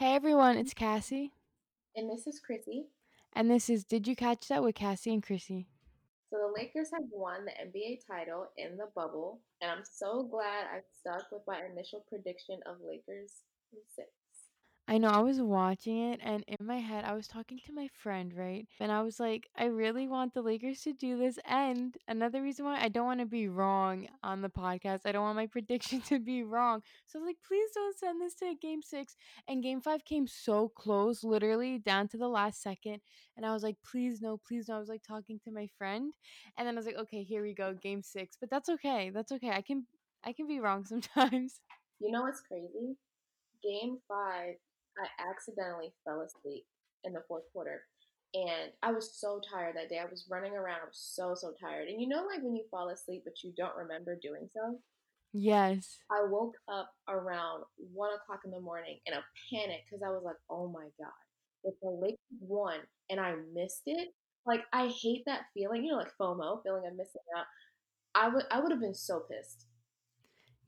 Hey everyone, it's Cassie, And this is Chrissy. and this is Did You Catch That with Cassie and Chrissy? So the Lakers have won the NBA title in the bubble, and I'm so glad I stuck with my initial prediction of Lakers in six. I know I was watching it, and in my head, I was talking to my friend, right? And I was like, I really want the Lakers to do this. And another reason why I don't want to be wrong on the podcast, I don't want my prediction to be wrong. So I was like, please don't send this to game six. And game five came so close, literally down to the last second. And I was like, please no, please no. I was like talking to my friend, and then I was like, okay, here we go, game six. But that's okay. That's okay. I can I can be wrong sometimes. You know what's crazy? Game five, I accidentally fell asleep in the fourth quarter. And I was so tired that day. I was running around. I was so, so tired. And you know, like when you fall asleep, but you don't remember doing so? Yes. I woke up around one o'clock in the morning in a panic because I was like, oh my God, if the Lakers won and I missed it, like I hate that feeling, you know, like FOMO, feeling of missing out. I would I would have been so pissed.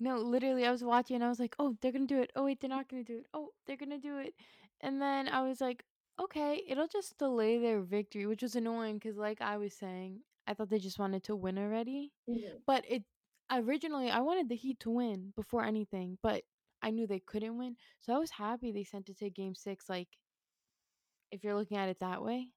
No, literally, I was watching and I was like, "Oh, they're gonna do it. Oh, wait, they're not gonna do it. Oh, they're gonna do it." And then I was like, "Okay, it'll just delay their victory," which was annoying because, like I was saying, I thought they just wanted to win already. Mhm. But it originally, I wanted the Heat to win before anything, but I knew they couldn't win, so I was happy they sent it to Game Six. Like, if you're looking at it that way.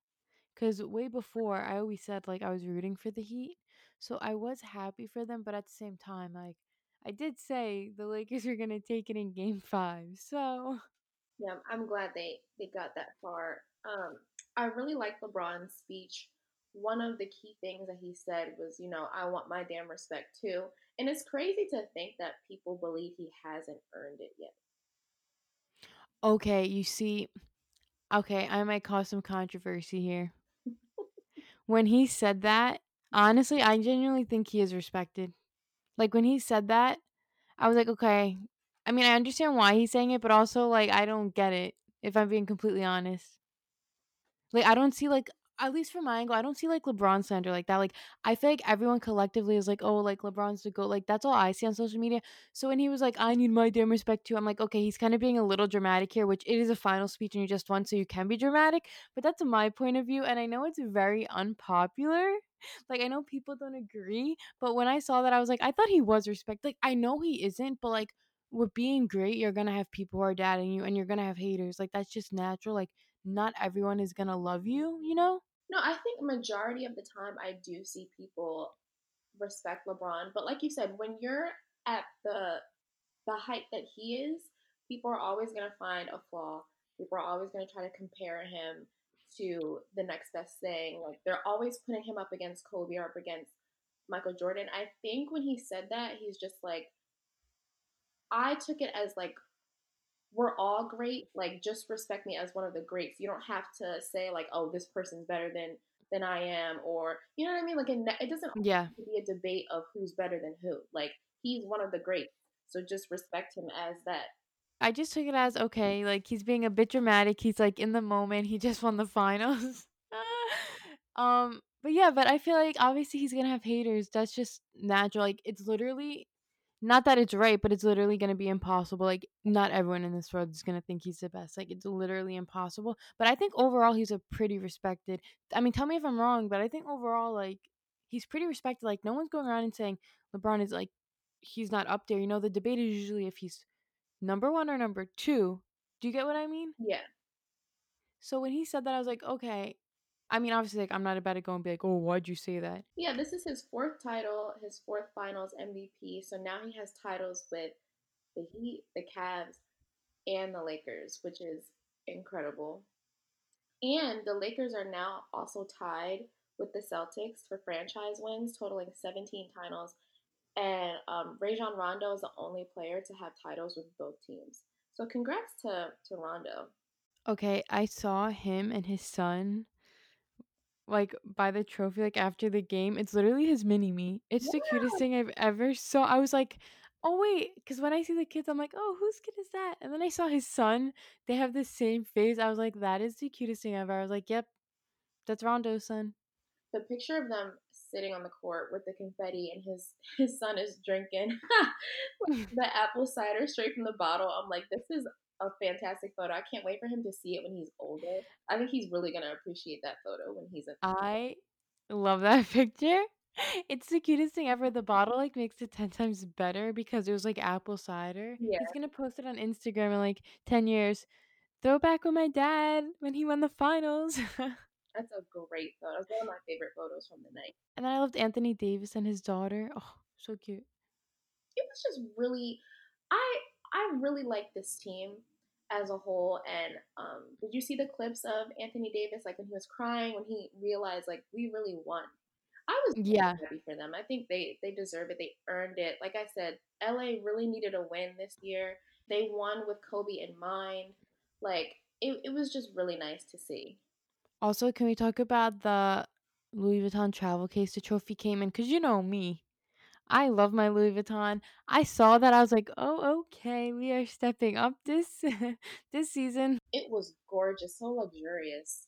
Because way before, I always said like I was rooting for the Heat, so I was happy for them. But at the same time, like I did say the Lakers are gonna take it in Game Five. So Yeah, I'm glad they they got that far. Um, I really like LeBron's speech. One of the key things that he said was, you know, I want my damn respect too. And it's crazy to think that people believe he hasn't earned it yet. okay, you see, okay, I might cause some controversy here. When he said that, honestly, I genuinely think he is respected. Like when he said that, I was like, okay. I mean, I understand why he's saying it, but also like I don't get it. If I'm being completely honest. Like, I don't see like at least from my angle, I don't see like LeBron slander like that. Like, I feel like everyone collectively is like, oh, like LeBron's the goat. Like, that's all I see on social media. So when he was like, I need my damn respect too, I'm like, okay, he's kind of being a little dramatic here, which it is a final speech and you just won, so you can be dramatic. But that's my point of view, and I know it's very unpopular. Like, I know people don't agree, but when I saw that, I was like, I thought he was respect. Like, I know he isn't, but like with being great, you're gonna have people who are doubting you, and you're gonna have haters. Like, that's just natural. Like not everyone is gonna love you, you know? No, I think majority of the time I do see people respect LeBron, but like you said, when you're at the the height that he is, people are always to find a flaw. People are always to try to compare him to the next best thing. Like they're always putting him up against Kobe or up against Michael Jordan. I think when he said that, he's just like I took it as like we're all great. Like just respect me as one of the greats. You don't have to say like, oh, this person's better than than I am, or you know what I mean. Like it, it doesn't Yeah. be a debate of who's better than who. Like he's one of the greats, so just respect him as that. I just took it as okay, like he's being a bit dramatic. He's like in the moment. He just won the finals. um, but yeah, but I feel like obviously he's gonna have haters. That's just natural. Like it's literally not that it's right, but it's literally gonna be impossible. Like not everyone in this world is gonna think he's the best. Like it's literally impossible. But I think overall he's a pretty respected. I mean, tell me if I'm wrong, but I think overall like he's pretty respected. Like no one's going around and saying LeBron is like he's not up there. You know, the debate is usually if he's number one or number two. Do you get what I mean? Yeah, So when he said that, I was like, okay. I mean, obviously, like I'm not about to go and be like, oh, why'd you say that? yeah. This is his fourth title, his fourth Finals MVP. So now he has titles with the Heat, the Cavs, and the Lakers, which is incredible. And the Lakers are now also tied with the Celtics for franchise wins, totaling 17 titles. And um, Rajon Rondo is the only player to have titles with both teams. So congrats to, to Rondo. Okay, I saw him and his son like by the trophy like after the game. It's literally his mini me. It's the cutest thing I've ever saw. I was like, oh wait, because when I see the kids, I'm like, oh, whose kid is that? And then I saw his son. They have the same face. I was like, that is the cutest thing ever. I was like, yep, that's Rondo's son. The picture of them sitting on the court with the confetti and his his son is drinking the apple cider straight from the bottle. I'm like, this is a fantastic photo. I can't wait for him to see it when he's older. I think he's really gonna appreciate that photo when he's a I love that picture. It's the cutest thing ever. The bottle, like, makes it 10 times better because it was, like, apple cider. Yeah. He's gonna post it on Instagram in, like, 10 years. "Throwback with my dad when he won the finals." That's a great photo. It's one of my favorite photos from the night. And then I loved Anthony Davis and his daughter. Oh, so cute. It was just really I I really like this team as a whole and um did you see the clips of Anthony Davis like when he was crying when he realized like we really won? I was Yeah. happy for them. I think they they deserve it. They earned it. Like I said, LA really needed a win this year. They won with Kobe in mind. Like it, it was just really nice to see. Also, can we talk about the Louis Vuitton travel case the trophy came in? Because you know me. I love my Louis Vuitton. I saw that, I was like, "Oh, okay, we are stepping up this this season." It was gorgeous, so luxurious.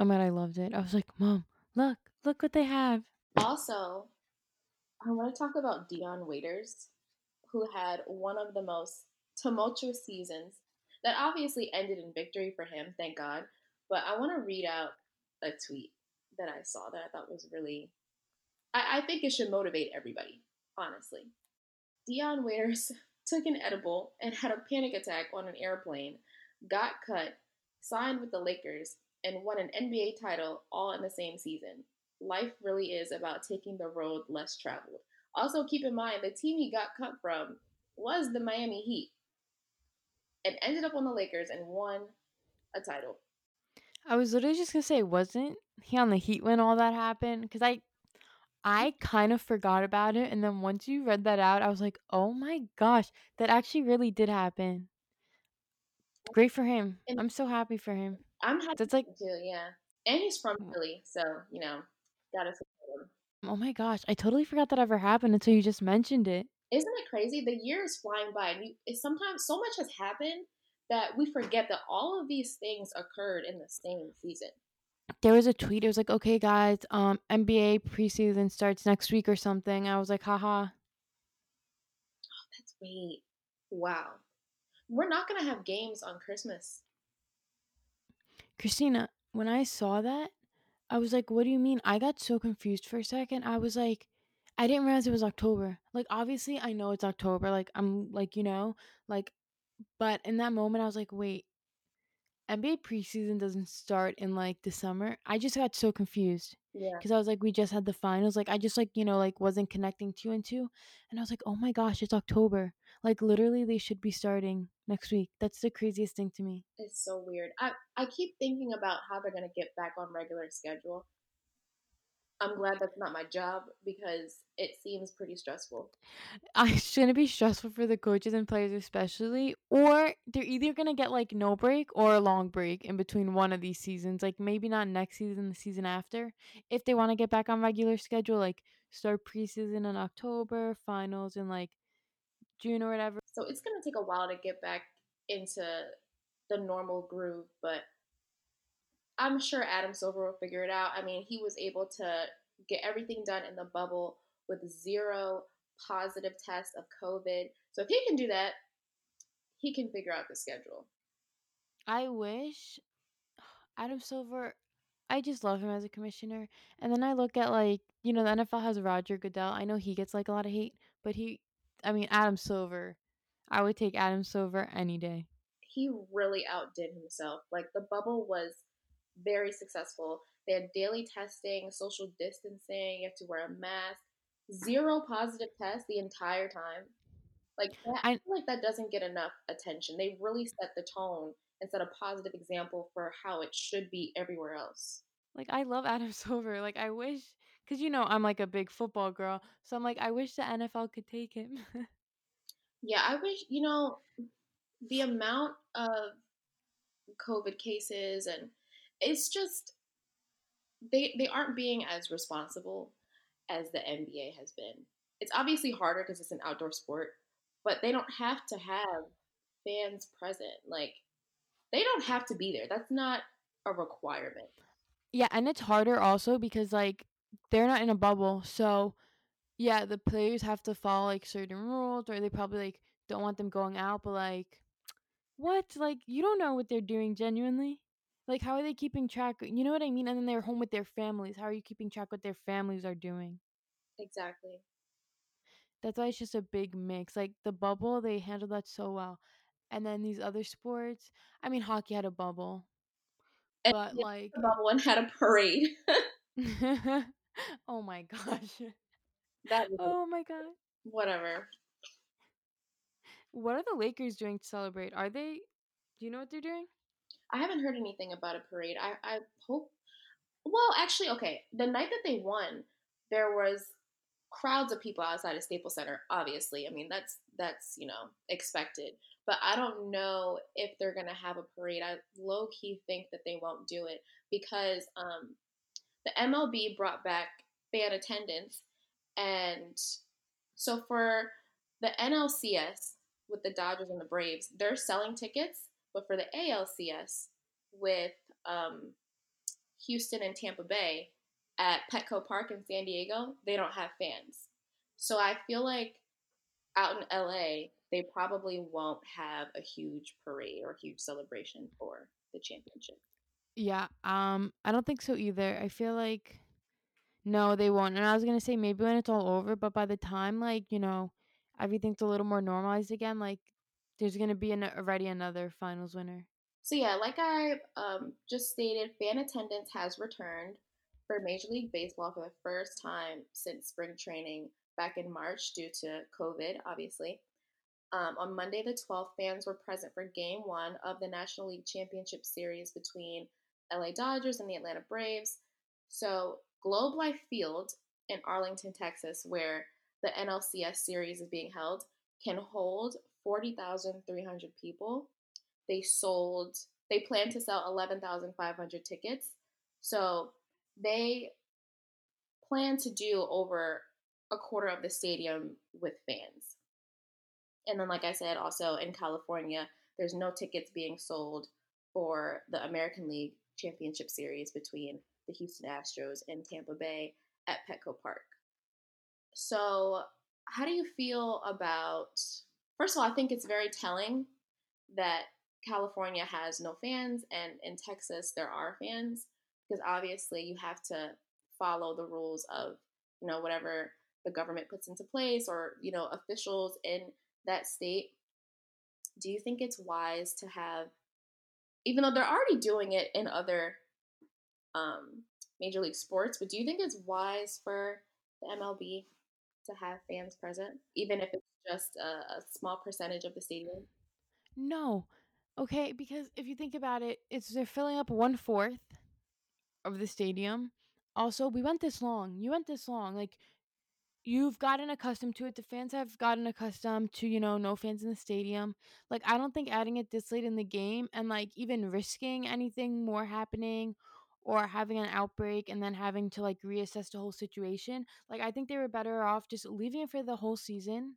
Oh man, I loved it. I was like, "Mom, look, look what they have." Also, I want to talk about Dion Waiters, who had one of the most tumultuous seasons that obviously ended in victory for him, thank God. But I want to read out a tweet that I saw that I thought was really, I, I think it should motivate everybody, honestly. Dion Waiters took an edible and had a panic attack on an airplane, got cut, signed with the Lakers, and won an NBA title all in the same season. Life really is about taking the road less traveled. Also, keep in mind the team he got cut from was the Miami Heat and ended up on the Lakers and won a title. I was literally just gonna say, wasn't he on the Heat when all that happened? Because I I kind of forgot about it, and then once you read that out, I was like, "Oh my gosh, that actually really did happen." Great for him. And I'm so happy for him. I'm happy That's like too, yeah. And he's from mm. Philly, so you know, gotta support him. Oh my gosh, I totally forgot that ever happened until you just mentioned it. Isn't it crazy? The year is flying by, and you, it's sometimes so much has happened that we forget that all of these things occurred in the same season. There was a tweet, it was like, "Okay, guys, um, NBA preseason starts next week or something." I was like, "Haha." That's wait. Wow. We're not gonna have games on Christmas. Christina, when I saw that, I was like, "What do you mean?" I got so confused for a second. I was like I didn't realize it was October. Like, obviously, I know it's October, like, I'm like, you know, like but in that moment, I was like, "Wait, NBA preseason doesn't start in, like, the summer?" I just got so confused Yeah. because I was like, "We just had the finals." Like, I just, like, you know, like, wasn't connecting 2 and 2, and I was like, "Oh my gosh, it's October." Like, literally, they should be starting next week. That's the craziest thing to me. It's so weird. I I keep thinking about how they're gonna get back on regular schedule. I'm glad that's not my job because it seems pretty stressful. I shouldn't be stressful for the coaches and players especially, or they're either gonna get, like, no break or a long break in between one of these seasons, like, maybe not next season, the season after. If they wanna get back on regular schedule, like, start preseason in October, finals in, like, June or whatever. So it's gonna take a while to get back into the normal groove, but I'm sure Adam Silver will figure it out. I mean, he was able to get everything done in the bubble with zero positive tests of COVID. So if he can do that, he can figure out the schedule. I wish Adam Silver I just love him as a commissioner, and then I look at, like, you know, the NFL has Roger Goodell. I know he gets, like, a lot of hate, but he I mean, Adam Silver. I would take Adam Silver any day. He really outdid himself. Like the bubble was very successful. They had daily testing, social distancing, you have to wear a mask, zero positive tests the entire time. Like that, I I feel like that doesn't get enough attention. They really set the tone and set a positive example for how it should be everywhere else. like, I love Adam Silver, like, I wish cuz you know, I'm, like, a big football girl, so I'm like, I wish the NFL could take him. Yeah, I wish, you know, the amount of COVID cases and it's just they they aren't being as responsible as the NBA has been. It's obviously harder because it's an outdoor sport, but they don't have to have fans present. Like they don't have to be there. That's not a requirement. Yeah, and it's harder also because, like, they're not in a bubble, so, yeah, the players have to follow, like, certain rules, or they probably, like, don't want them going out, but, like what? Like, you don't know what they're doing genuinely. Like, how are they keeping track? You know what I mean? And then they're home with their families. How are you keeping track what their families are doing? Exactly. That's why it's just a big mix. Like the bubble, they handled that so well. And then these other sports, I mean, hockey had a bubble, And but like the bubble and had a parade. oh my gosh. that Oh my god. whatever. What are the Lakers doing to celebrate? Are they, do you know what they're doing? I haven't heard anything about a parade. I, I hope. Well, actually, okay. The night that they won, there was crowds of people outside of Staples Center. Obviously, I mean that's that's you know expected. But I don't know if they're gonna have a parade. I low key think that they won't do it because um, the MLB brought back fan attendance, and so for the NLCS with the Dodgers and the Braves, they're selling tickets, but for the ALCS with um, Houston and Tampa Bay at Petco Park in San Diego, they don't have fans. So I feel like out in LA, they probably won't have a huge parade or huge celebration for the championship. Yeah, um, I don't think so either. I feel like no, they won't. And I was gonna say maybe when it's all over, but by the time like you know everything's a little more normalized again, like there's gonna be an, already another finals winner. So yeah, like I um, just stated, fan attendance has returned for Major League Baseball for the first time since spring training back in March due to COVID, obviously. Um, on Monday the 12th, fans were present for Game One of the National League Championship Series between LA Dodgers and the Atlanta Braves. So Globe Life Field in Arlington, Texas, where the NLCS series is being held, can hold 40,300 people. They sold, they plan to sell 11,500 tickets. So they plan to do over a quarter of the stadium with fans. And then, like I said, also in California, there's no tickets being sold for the American League Championship Series between the Houston Astros and Tampa Bay at Petco Park. So, how do you feel about? First of all, I think it's very telling that California has no fans, and in Texas there are fans, because obviously you have to follow the rules of you know whatever the government puts into place or you know officials in that state. Do you think it's wise to have, even though they're already doing it in other um, major league sports, but do you think it's wise for the MLB to have fans present, even if it's just a, a small percentage of the stadium? No, okay, because if you think about it, it's they're filling up one fourth of the stadium. Also, we went this long. You went this long. Like you've gotten accustomed to it. The fans have gotten accustomed to, you know, no fans in the stadium. Like, I don't think adding it this late in the game and, like, even risking anything more happening or having an outbreak and then having to, like, reassess the whole situation, like, I think they were better off just leaving it for the whole season.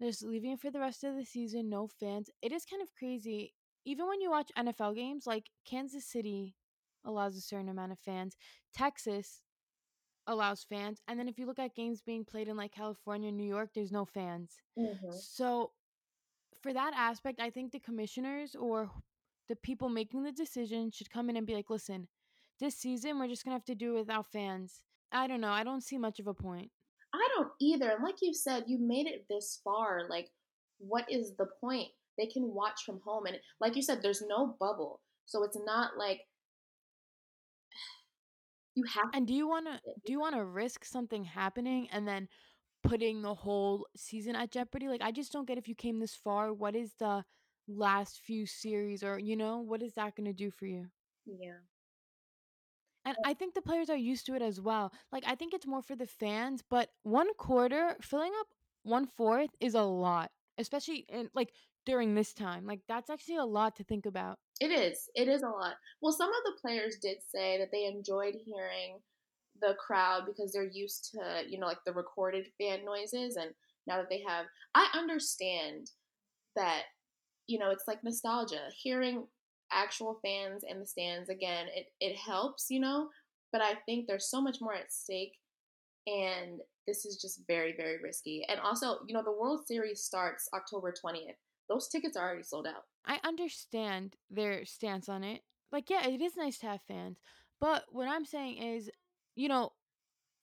Just leaving for the rest of the season, no fans. It is kind of crazy. Even when you watch NFL games, like, Kansas City allows a certain amount of fans. Texas allows fans. And then if you look at games being played in like California, New York, there's no fans. Mm-hmm. So for that aspect, I think the commissioners or the people making the decision should come in and be like, listen, this season we're just gonna have to do it without fans. I don't know. I don't see much of a point. Don't either. And like you said, you made it this far. Like, what is the point? They can watch from home. And like you said, there's no bubble. So it's not like you have And do you want to do you want to risk something happening and then putting the whole season at jeopardy? Like I just don't get if you came this far, what is the last few series or you know, what is that going to do for you? Yeah. And I think the players are used to it as well. Like I think it's more for the fans, but one quarter filling up one fourth is a lot, especially in like during this time. Like that's actually a lot to think about. It is. It is a lot. Well, some of the players did say that they enjoyed hearing the crowd because they're used to, you know, like the recorded fan noises. And now that they have, I understand that, you know, it's like nostalgia. Hearing actual fans in the stands again, it, it helps, you know, but I think there's so much more at stake. And this is just very, very risky. And also, you know, the World Series starts October 20th. those tickets are already sold out. I understand their stance on it. Like, yeah, it is nice to have fans. But what I'm saying is, you know,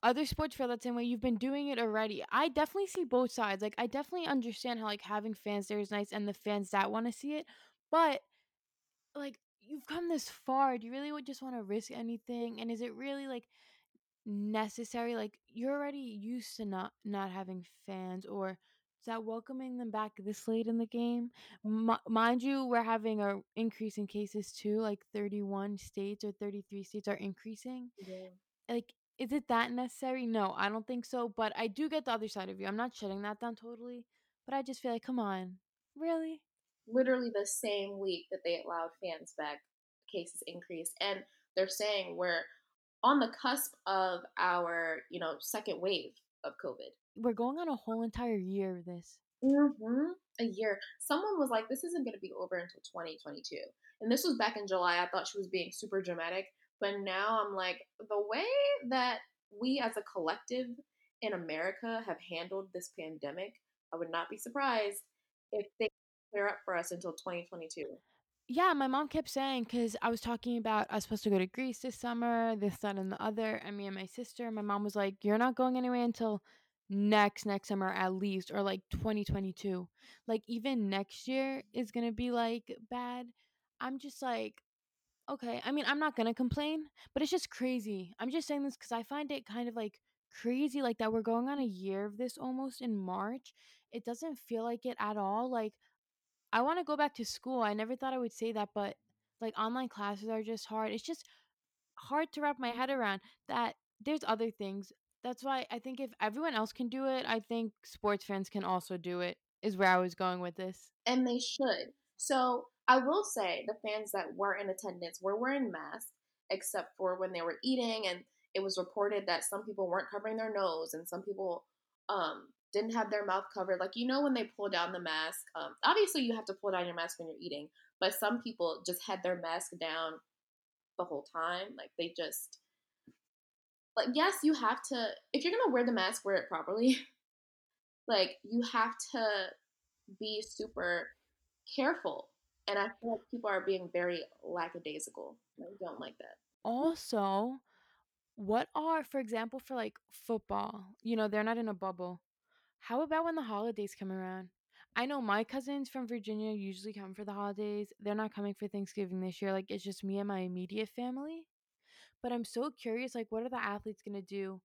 other sports feel that same way. You've been doing it already. I definitely see both sides. Like, I definitely understand how like having fans there is nice and the fans that want to see it. But like, you've come this far. Do you really would just want to risk anything? And is it really like necessary? Like, you're already used to not not having fans, or is that welcoming them back this late in the game? M- mind you, we're having a increase in cases too. Like, 31 states or 33 states are increasing. Yeah. Like, is it that necessary? No, I don't think so. But I do get the other side of you. I'm not shutting that down totally. But I just feel like, come on, really? Literally the same week that they allowed fans back, cases increased, and they're saying we're on the cusp of our, you know, second wave of COVID. We're going on a whole entire year of this. Mm-hmm. A year. Someone was like, "This isn't going to be over until 2022," and this was back in July. I thought she was being super dramatic, but now I'm like, the way that we as a collective in America have handled this pandemic, I would not be surprised if they clear up for us until 2022. Yeah, my mom kept saying because I was talking about I was supposed to go to Greece this summer, this, that, and the other, and me and my sister. My mom was like, "You're not going anywhere until next next summer at least, or like 2022. Like even next year is gonna be like bad." I'm just like, okay. I mean, I'm not gonna complain, but it's just crazy. I'm just saying this because I find it kind of like crazy, like that we're going on a year of this almost in March. It doesn't feel like it at all. Like I want to go back to school. I never thought I would say that, but like online classes are just hard. It's just hard to wrap my head around that there's other things. That's why I think if everyone else can do it, I think sports fans can also do it, is where I was going with this. And they should. So I will say the fans that were in attendance were wearing masks, except for when they were eating, and it was reported that some people weren't covering their nose and some people um, didn't have their mouth covered. Like, you know, when they pull down the mask, um, obviously you have to pull down your mask when you're eating, but some people just had their mask down the whole time. Like, they just, like, yes, you have to, if you're gonna wear the mask, wear it properly. like, you have to be super careful. And I feel like people are being very lackadaisical. I don't like that. Also, what are, for example, for like football, you know, they're not in a bubble. How about when the holidays come around? I know my cousins from Virginia usually come for the holidays. They're not coming for Thanksgiving this year. Like it's just me and my immediate family. But I'm so curious like what are the athletes going to do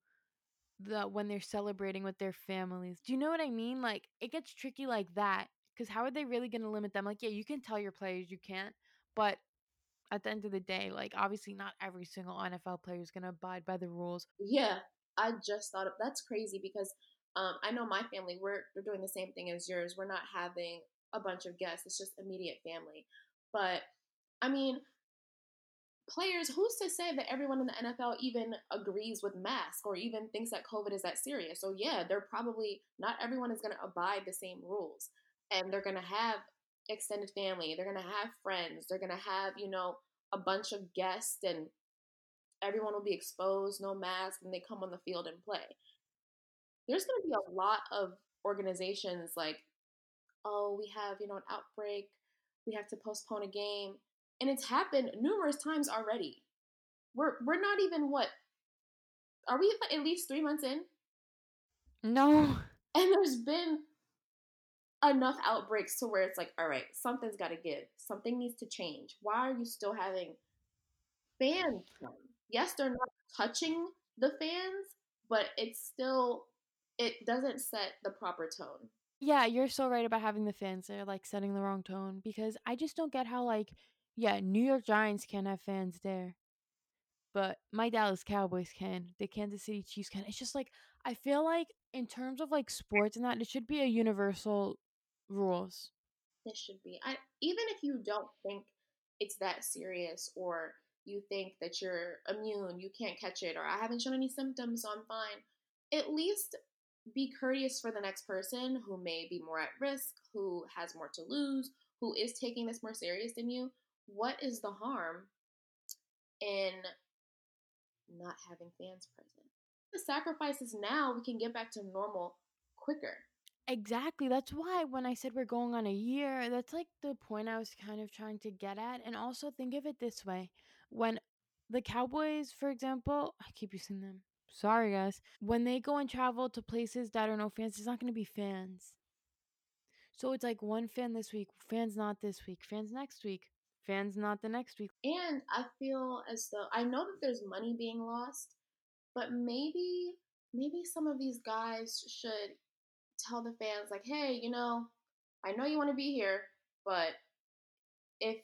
the when they're celebrating with their families? Do you know what I mean? Like it gets tricky like that cuz how are they really going to limit them? Like yeah, you can tell your players you can't, but at the end of the day, like obviously not every single NFL player is going to abide by the rules. Yeah, I just thought of that's crazy because um, I know my family, we're, we're doing the same thing as yours. We're not having a bunch of guests, it's just immediate family. But I mean, players, who's to say that everyone in the NFL even agrees with masks or even thinks that COVID is that serious? So, yeah, they're probably not everyone is going to abide the same rules. And they're going to have extended family, they're going to have friends, they're going to have, you know, a bunch of guests, and everyone will be exposed, no mask, and they come on the field and play there's going to be a lot of organizations like, oh, we have, you know, an outbreak, we have to postpone a game. And it's happened numerous times already. We're we're not even what are we at least three months in? No. And there's been enough outbreaks to where it's like, all right, something's got to give. Something needs to change. Why are you still having fans come? Yes, they're not touching the fans, but it's still it doesn't set the proper tone. Yeah, you're so right about having the fans there, like setting the wrong tone because I just don't get how like yeah, New York Giants can't have fans there. But my Dallas Cowboys can. The Kansas City Chiefs can. It's just like I feel like in terms of like sports and that it should be a universal rules. This should be. I even if you don't think it's that serious or you think that you're immune, you can't catch it or I haven't shown any symptoms, so I'm fine. At least be courteous for the next person who may be more at risk, who has more to lose, who is taking this more serious than you. What is the harm in not having fans present? The sacrifices now, we can get back to normal quicker. Exactly, that's why when I said we're going on a year, that's, like, the point I was kind of trying to get at, and also think of it this way, when the Cowboys, for example I keep using them, sorry, guys. When they go and travel to places that are no fans, there's not gonna be fans. So it's like one fan this week, fans not this week, fans next week, fans not the next week. And I feel as though I know that there's money being lost, but maybe maybe some of these guys should tell the fans like, "Hey, you know, I know you want to be here, but if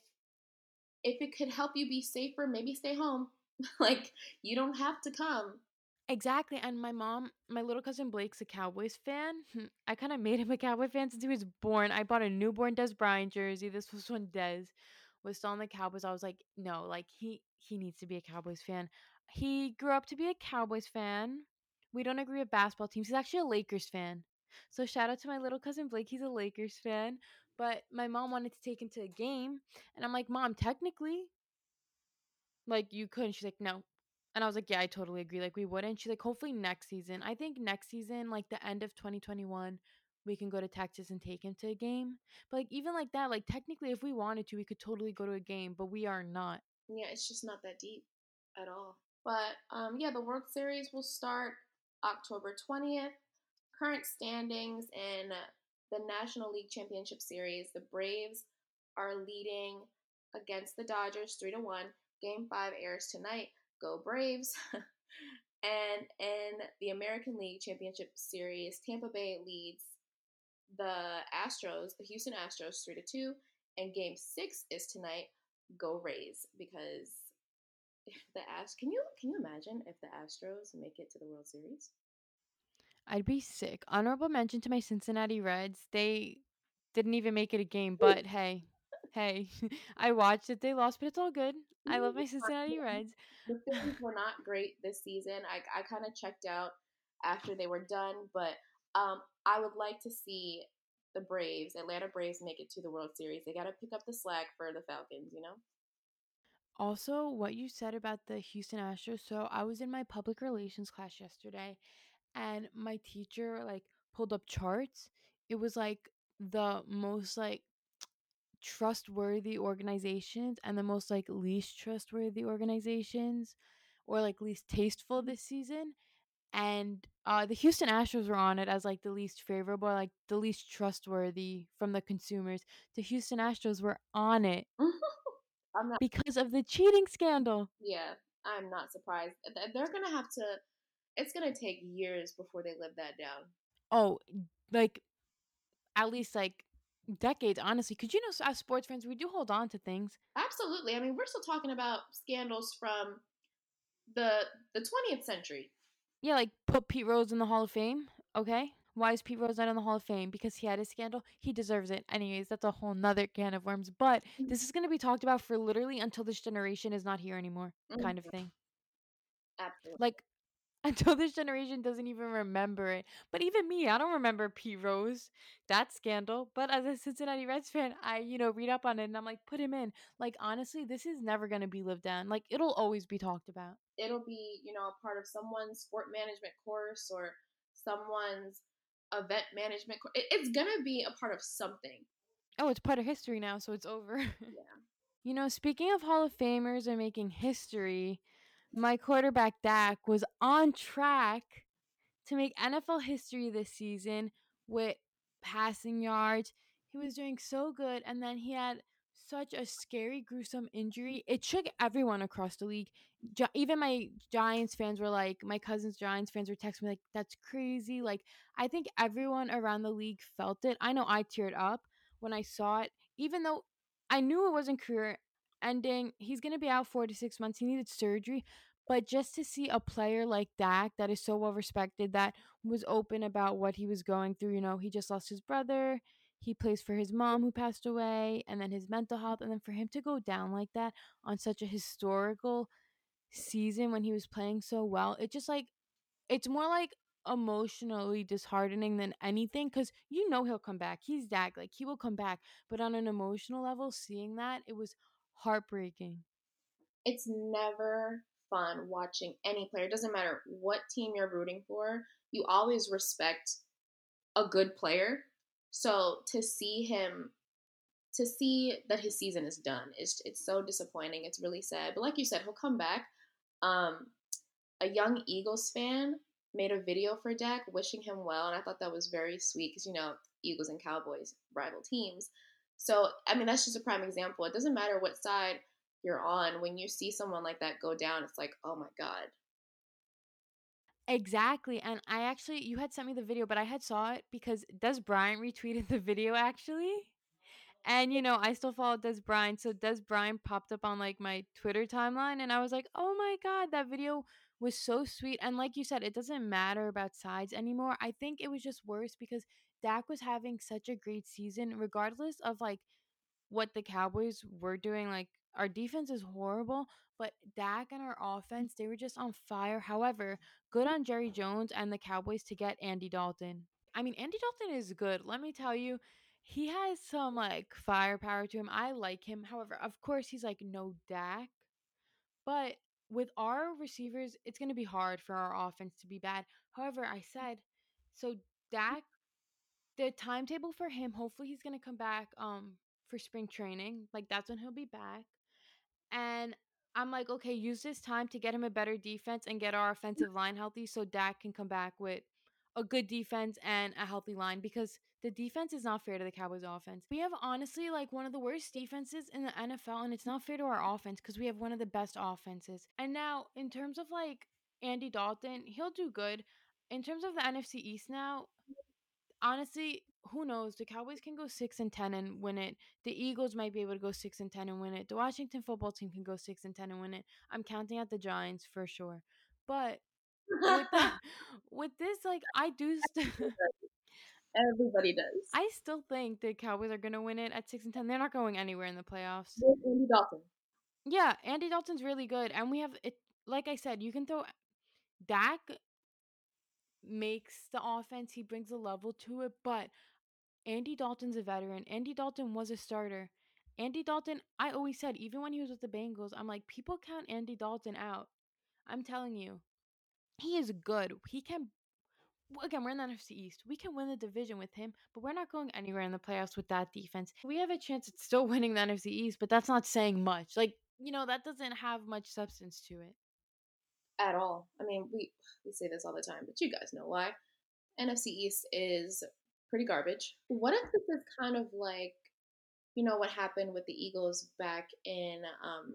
if it could help you be safer, maybe stay home. like you don't have to come." Exactly, and my mom my little cousin Blake's a Cowboys fan. Hmm, I kinda made him a Cowboy fan since he was born. I bought a newborn Dez Bryant jersey. This was when Dez was still on the Cowboys. I was like, "No, like, he he needs to be a Cowboys fan." He grew up to be a Cowboys fan. We don't agree with basketball teams. He's actually a Lakers fan. So shout out to my little cousin Blake, he's a Lakers fan, but my mom wanted to take him to a game, and I'm like, "Mom, technically" like, "you couldn't. she's like, "No." And I was like, "Yeah, I totally agree, like, we wouldn't." She's like, "Hopefully next season." I think next season, like, the end of 2021, we can go to Texas and take him to a game. But, like, even like that, like, technically, if we wanted to, we could totally go to a game, but we are not. Yeah, it's just not that deep at all. But um, yeah, the World Series will start October 20th. Current standings in the National League Championship Series, the Braves are leading against the Dodgers 3 to 1. Game 5 airs tonight. Go Braves. and in the American League Championship Series, Tampa Bay leads the Astros, the Houston Astros 3 to 2, and game 6 is tonight. Go Rays because if the Ast can you can you imagine if the Astros make it to the World Series? I'd be sick. Honorable mention to my Cincinnati Reds. They didn't even make it a game, but hey, hey, I watched it. They lost, but it's all good. I love my Cincinnati Reds. The Phillies were not great this season. I I kind of checked out after they were done, but um, I would like to see the Braves, Atlanta Braves, make it to the World Series. They got to pick up the slack for the Falcons, you know. Also, what you said about the Houston Astros. So I was in my public relations class yesterday, and my teacher like pulled up charts. It was like the most like trustworthy organizations and the most like least trustworthy organizations or like least tasteful this season and uh the Houston Astros were on it as like the least favorable like the least trustworthy from the consumers the Houston Astros were on it not. because of the cheating scandal Yeah, I'm not surprised. They're gonna have to. It's gonna take years before they live that down. oh like at least like decades honestly because you know as sports fans we do hold on to things Absolutely. I mean, we're still talking about scandals from the the 20th century. Yeah, like put Pete Rose in the Hall of Fame. Okay. Why is Pete Rose not in the Hall of Fame? Because he had a scandal. He deserves it. Anyways, that's a whole nother can of worms. But this is going to be talked about for literally until this generation is not here anymore, kind of Mhm. thing. Absolutely. Like until this generation doesn't even remember it. But even me, I don't remember Pete Rose, that scandal. But as a Cincinnati Reds fan, I, you know, read up on it and I'm like, put him in. Like, honestly, this is never going to be lived down. Like, it'll always be talked about. It'll be, you know, a part of someone's sport management course or someone's event management course. It's gonna be a part of something. Oh, it's part of history now, so it's over. Yeah. You know, speaking of Hall of Famers and making history, my quarterback Dak was on track to make NFL history this season with passing yards. He was doing so good, and then he had such a scary, gruesome injury. It shook everyone across the league. Gi- even my Giants fans were like, my cousin's Giants fans were texting me like, "That's crazy!" Like, I think everyone around the league felt it. I know I teared up when I saw it, even though I knew it wasn't career ending. He's gonna be out four to six months. He needed surgery, but just to see a player like Dak that is so well respected, that was open about what he was going through, you know, he just lost his brother, he plays for his mom who passed away, and then his mental health, and then for him to go down like that on such a historical season when he was playing so well, it just like it's more like emotionally disheartening than anything because you know he'll come back. He's Dak, like he will come back. But on an emotional level, seeing that, it was heartbreaking. It's never fun watching any player. It doesn't matter what team you're rooting for. You always respect a good player. So to see him to see that his season is done it's it's so disappointing. It's really sad. But like you said, he'll come back. Um a young Eagles fan made a video for Dak wishing him well and I thought that was very sweet cuz you know, Eagles and Cowboys rival teams. So, I mean, that's just a prime example. It doesn't matter what side you're on when you see someone like that go down, it's like, "Oh my god." Exactly, and I actually you had sent me the video, but I had saw it because Dez Bryant retweeted the video actually. And, you know, I still follow Dez Bryant, so Dez Bryant popped up on, like, my Twitter timeline, and I was like, "Oh my god, that video was so sweet." And like you said, it doesn't matter about sides anymore. I think it was just worse because Dak was having such a great season regardless of, like, what the Cowboys were doing, like, our defense is horrible, but Dak and our mm. offense, they were just on fire. However, good on Jerry Jones and the Cowboys to get Andy Dalton. I mean, Andy Dalton is good. Let me tell you, he has some like firepower to him. I like him. However, of course, he's like no Dak. But with our receivers, it's going to be hard for our offense to be bad. However, I said, so Dak, the timetable for him, hopefully he's going to come back um for spring training. Like that's when he'll be back. And I'm like, okay, use this time to get him a better defense and get our offensive line healthy so Dak can come back with a good defense and a healthy line because the defense is not fair to the Cowboys offense. We have honestly like one of the worst defenses in the NFL and it's not fair to our offense because we have one of the best offenses. And now in terms of like Andy Dalton, he'll do good. In terms of the NFC East now, honestly, who knows? The Cowboys can go 6 and 10 and win it. The Eagles might be able to go 6 and 10 and win it. The Washington football team can go 6 and 10 and win it. I'm counting out the Giants for sure. But with that, with this like I do st- Everybody does. I still think the Cowboys are going to win it at 6 and 10. They're not going anywhere in the playoffs. With Andy Dalton. Yeah, Andy Dalton's really good and we have it like I said, you can throw Dak makes the offense, he brings a level to it, but Andy Dalton's a veteran. Andy Dalton was a starter. Andy Dalton, I always said, even when he was with the Bengals, I'm like, people count Andy Dalton out. I'm telling you, he is good. He can, again, we're in the NFC East. We can win the division with him, but we're not going anywhere in the playoffs with that defense. We have a chance at still winning the NFC East, but that's not saying much. Like, you know, that doesn't have much substance to it. At all. I mean, we we say this all the time, but you guys know why. NFC East is pretty garbage. What if this is kind of like, you know, what happened with the Eagles back in um,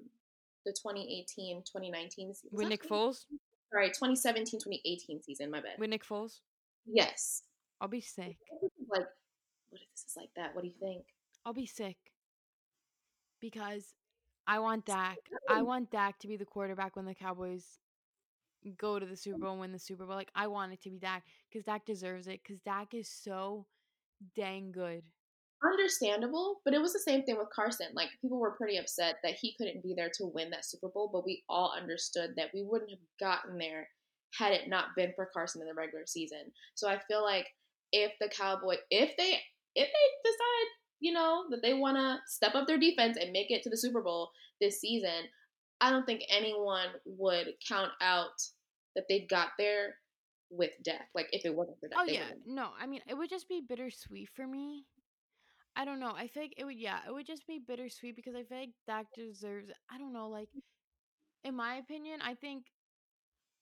the 2018 2019 season? With Nick Foles? Sorry, 2017 2018 season, my bad. With Nick Foles? Yes. I'll be sick. Like, what if this is like that? What do you think? I'll be sick. Because I want Dak. I want Dak to be the quarterback when the Cowboys go to the Super mm. Bowl and win the Super Bowl. Like I want it to be Dak because Dak deserves it because Dak is so dang good. Understandable, but it was the same thing with Carson. Like people were pretty upset that he couldn't be there to win that Super Bowl, but we all understood that we wouldn't have gotten there had it not been for Carson in the regular season. So I feel like if the Cowboy if they if they decide, you know, that they want to step up their defense and make it to the Super Bowl this season, I don't think anyone would count out that they got there with death. Like if it wasn't for that. Oh yeah, no. I mean, it would just be bittersweet for me. I don't know. I think it would. Yeah, it would just be bittersweet because I feel like Dak deserves. I don't know. Like, in my opinion, I think,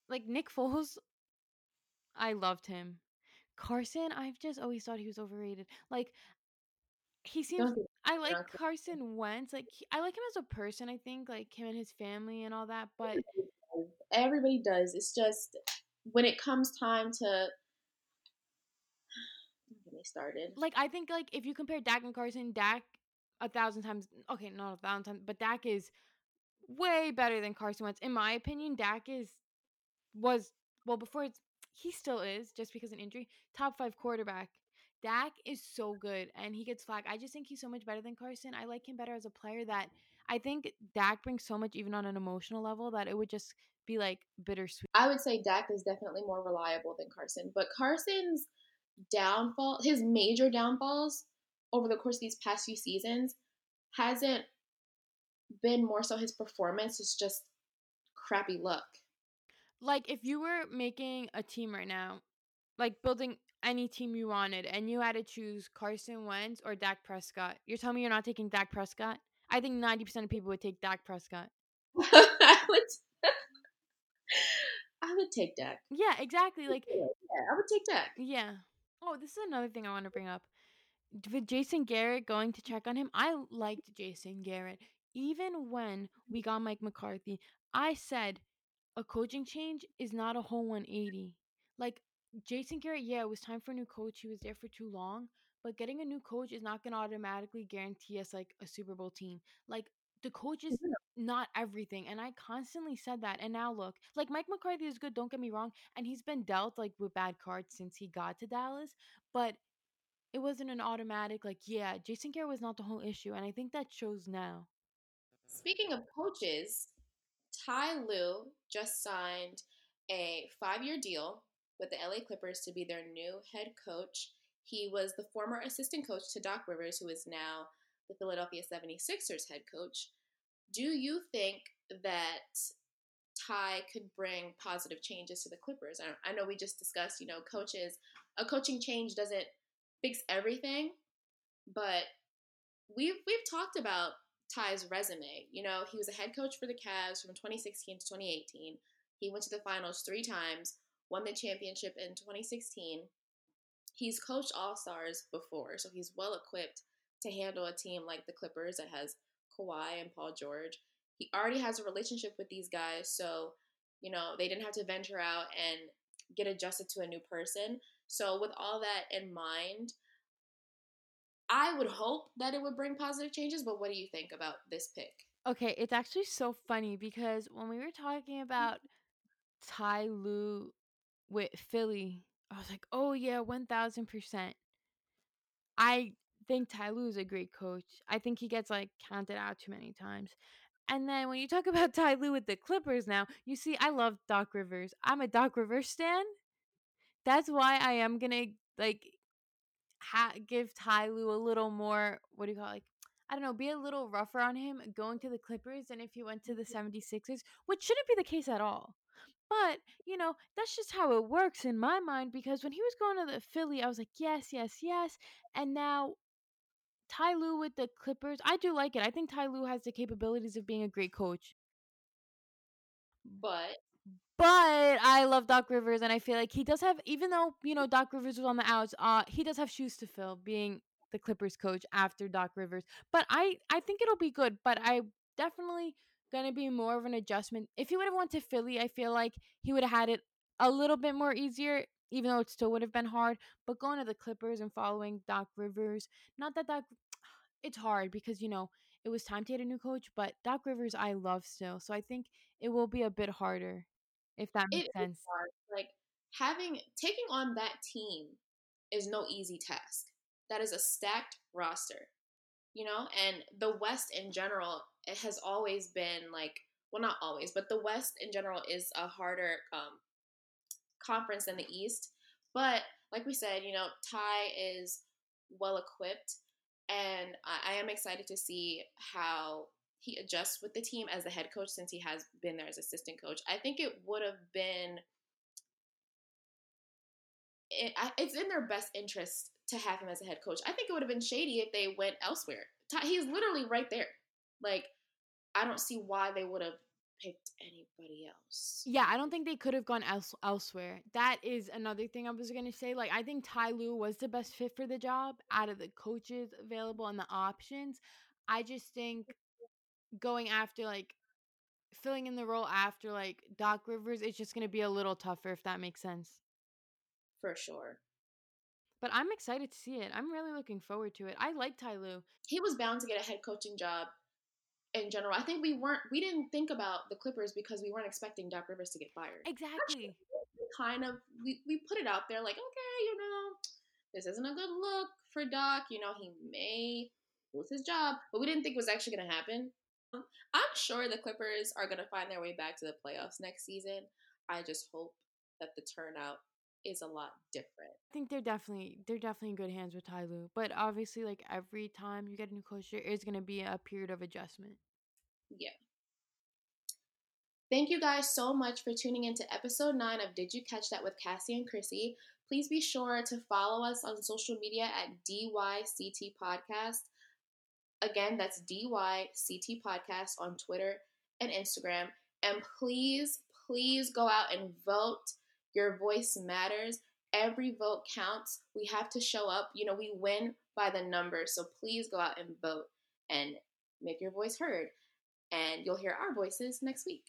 like Nick Foles. I loved him. Carson, I've just always thought he was overrated. Like, he seems. I like Carson Wentz. Like, he, I like him as a person. I think like him and his family and all that. But everybody does. It's just when it comes time to get me started. Like I think like if you compare Dak and Carson, Dak a thousand times okay, not a thousand times, but Dak is way better than Carson Wentz. In my opinion, Dak is was well before it's he still is just because of an injury top five quarterback. Dak is so good and he gets flack. I just think he's so much better than Carson. I like him better as a player that I think Dak brings so much even on an emotional level that it would just be like bittersweet. I would say Dak is definitely more reliable than Carson, but Carson's downfall, his major downfalls over the course of these past few seasons hasn't been more so his performance, it's just crappy luck. Like if you were making a team right now, like building any team you wanted and you had to choose Carson Wentz or Dak Prescott, you're telling me you're not taking Dak Prescott? I think 90% of people would take Dak Prescott. I would. I would take Dak. Yeah, exactly. Like, yeah, I would take Dak. Yeah. Oh, this is another thing I want to bring up. With Jason Garrett going to check on him, I liked Jason Garrett. Even when we got Mike McCarthy, I said a coaching change is not a whole 180. Like Jason Garrett, yeah, it was time for a new coach. He was there for too long, but getting a new coach is not going to automatically guarantee us like a Super Bowl team. Like the coach is not everything, and I constantly said that. And now look, like Mike McCarthy is good. Don't get me wrong, and he's been dealt like with bad cards since he got to Dallas, but it wasn't an automatic like yeah jason garrett was not the whole issue and i think that shows now speaking of coaches ty lue just signed a five-year deal with the la clippers to be their new head coach he was the former assistant coach to doc rivers who is now the philadelphia 76ers head coach do you think that Ty could bring positive changes to the Clippers. I, I, know we just discussed, you know, coaches. A coaching change doesn't fix everything, but we've we've talked about Ty's resume. You know, he was a head coach for the Cavs from 2016 to 2018. He went to the finals three times, won the championship in 2016. He's coached All Stars before, so he's well equipped to handle a team like the Clippers that has Kawhi and Paul George. He already has a relationship with these guys, so you know they didn't have to venture out and get adjusted to a new person. So, with all that in mind, I would hope that it would bring positive changes, but what do you think about this pick? Okay, it's actually so funny because when we were talking mm. about Ty Lue with Philly, I was like, oh yeah, 1000%. I think Ty Lue is a great coach. I think he gets like counted out too many times. And then when you talk about Ty Lue with the Clippers now, you see, I love Doc Rivers. I'm a Doc Rivers stan that's why I am gonna like ha- give Ty Lue a little more. What do you call it? like? I don't know, be a little rougher on him going to the Clippers than if he went to the mm-hmm. 76ers, which shouldn't be the case at all. But, you know, that's just how it works in my mind because when he was going to the Philly, I was like, yes, yes, yes. And now Ty Lue with the Clippers, I do like it. I think Ty Lue has the capabilities of being a great coach. But but I love Doc Rivers, and I feel like he does have, even though you know Doc Rivers was on the outs, uh, he does have shoes to fill, being the Clippers coach after Doc Rivers. But I, I think it'll be good. But I definitely gonna be more of an adjustment. If he would have went to Philly, I feel like he would have had it a little bit more easier, even though it still would have been hard. But going to the Clippers and following Doc Rivers, not that Doc, it's hard because you know it was time to get a new coach. But Doc Rivers, I love still, so I think it will be a bit harder if that makes it sense. Like having taking on that team is no easy task. That is a stacked roster, you know, and the West in general it has always been like well not always, but the West in general is a harder um, conference than the East. But like we said, you know, Ty is well equipped, and I, I am excited to see how he adjusts with the team as the head coach since he has been there as assistant coach. I think it would have been it, it's in their best interest to have him as a head coach. I think it would have been shady if they went elsewhere. He's literally right there. Like I don't see why they would have picked anybody else. Yeah, I don't think they could have gone else- elsewhere. That is another thing I was going to say. Like, I think Ty Lue was the best fit for the job out of the coaches available and the options. I just think going after like filling in the role after like Doc Rivers, it's just going to be a little tougher if that makes sense. For sure. But I'm excited to see it. I'm really looking forward to it. I like Ty Lue. He was bound to get a head coaching job in general. I think we weren't we didn't think about the Clippers because we weren't expecting Doc Rivers to get fired. Exactly. Actually, kind of we, we put it out there like, okay, you know, this isn't a good look for Doc. You know, he may lose his job. But we didn't think it was actually gonna happen. I'm sure the Clippers are going to find their way back to the playoffs next season. I just hope that the turnout is a lot different. I think they're definitely they're definitely in good hands with Ty Lue. But obviously like every time you get a new coach there is gonna be a period of adjustment. Yeah. Thank you guys so much for tuning into episode nine of Did You Catch That with Cassie and Chrissy. Please be sure to follow us on social media at DYCT Podcast. Again, that's DYCT Podcast on Twitter and Instagram. And please, please go out and vote. Your voice matters. Every vote counts. We have to show up. You know, we win by the numbers. So please go out and vote and make your voice heard. And you'll hear our voices next week.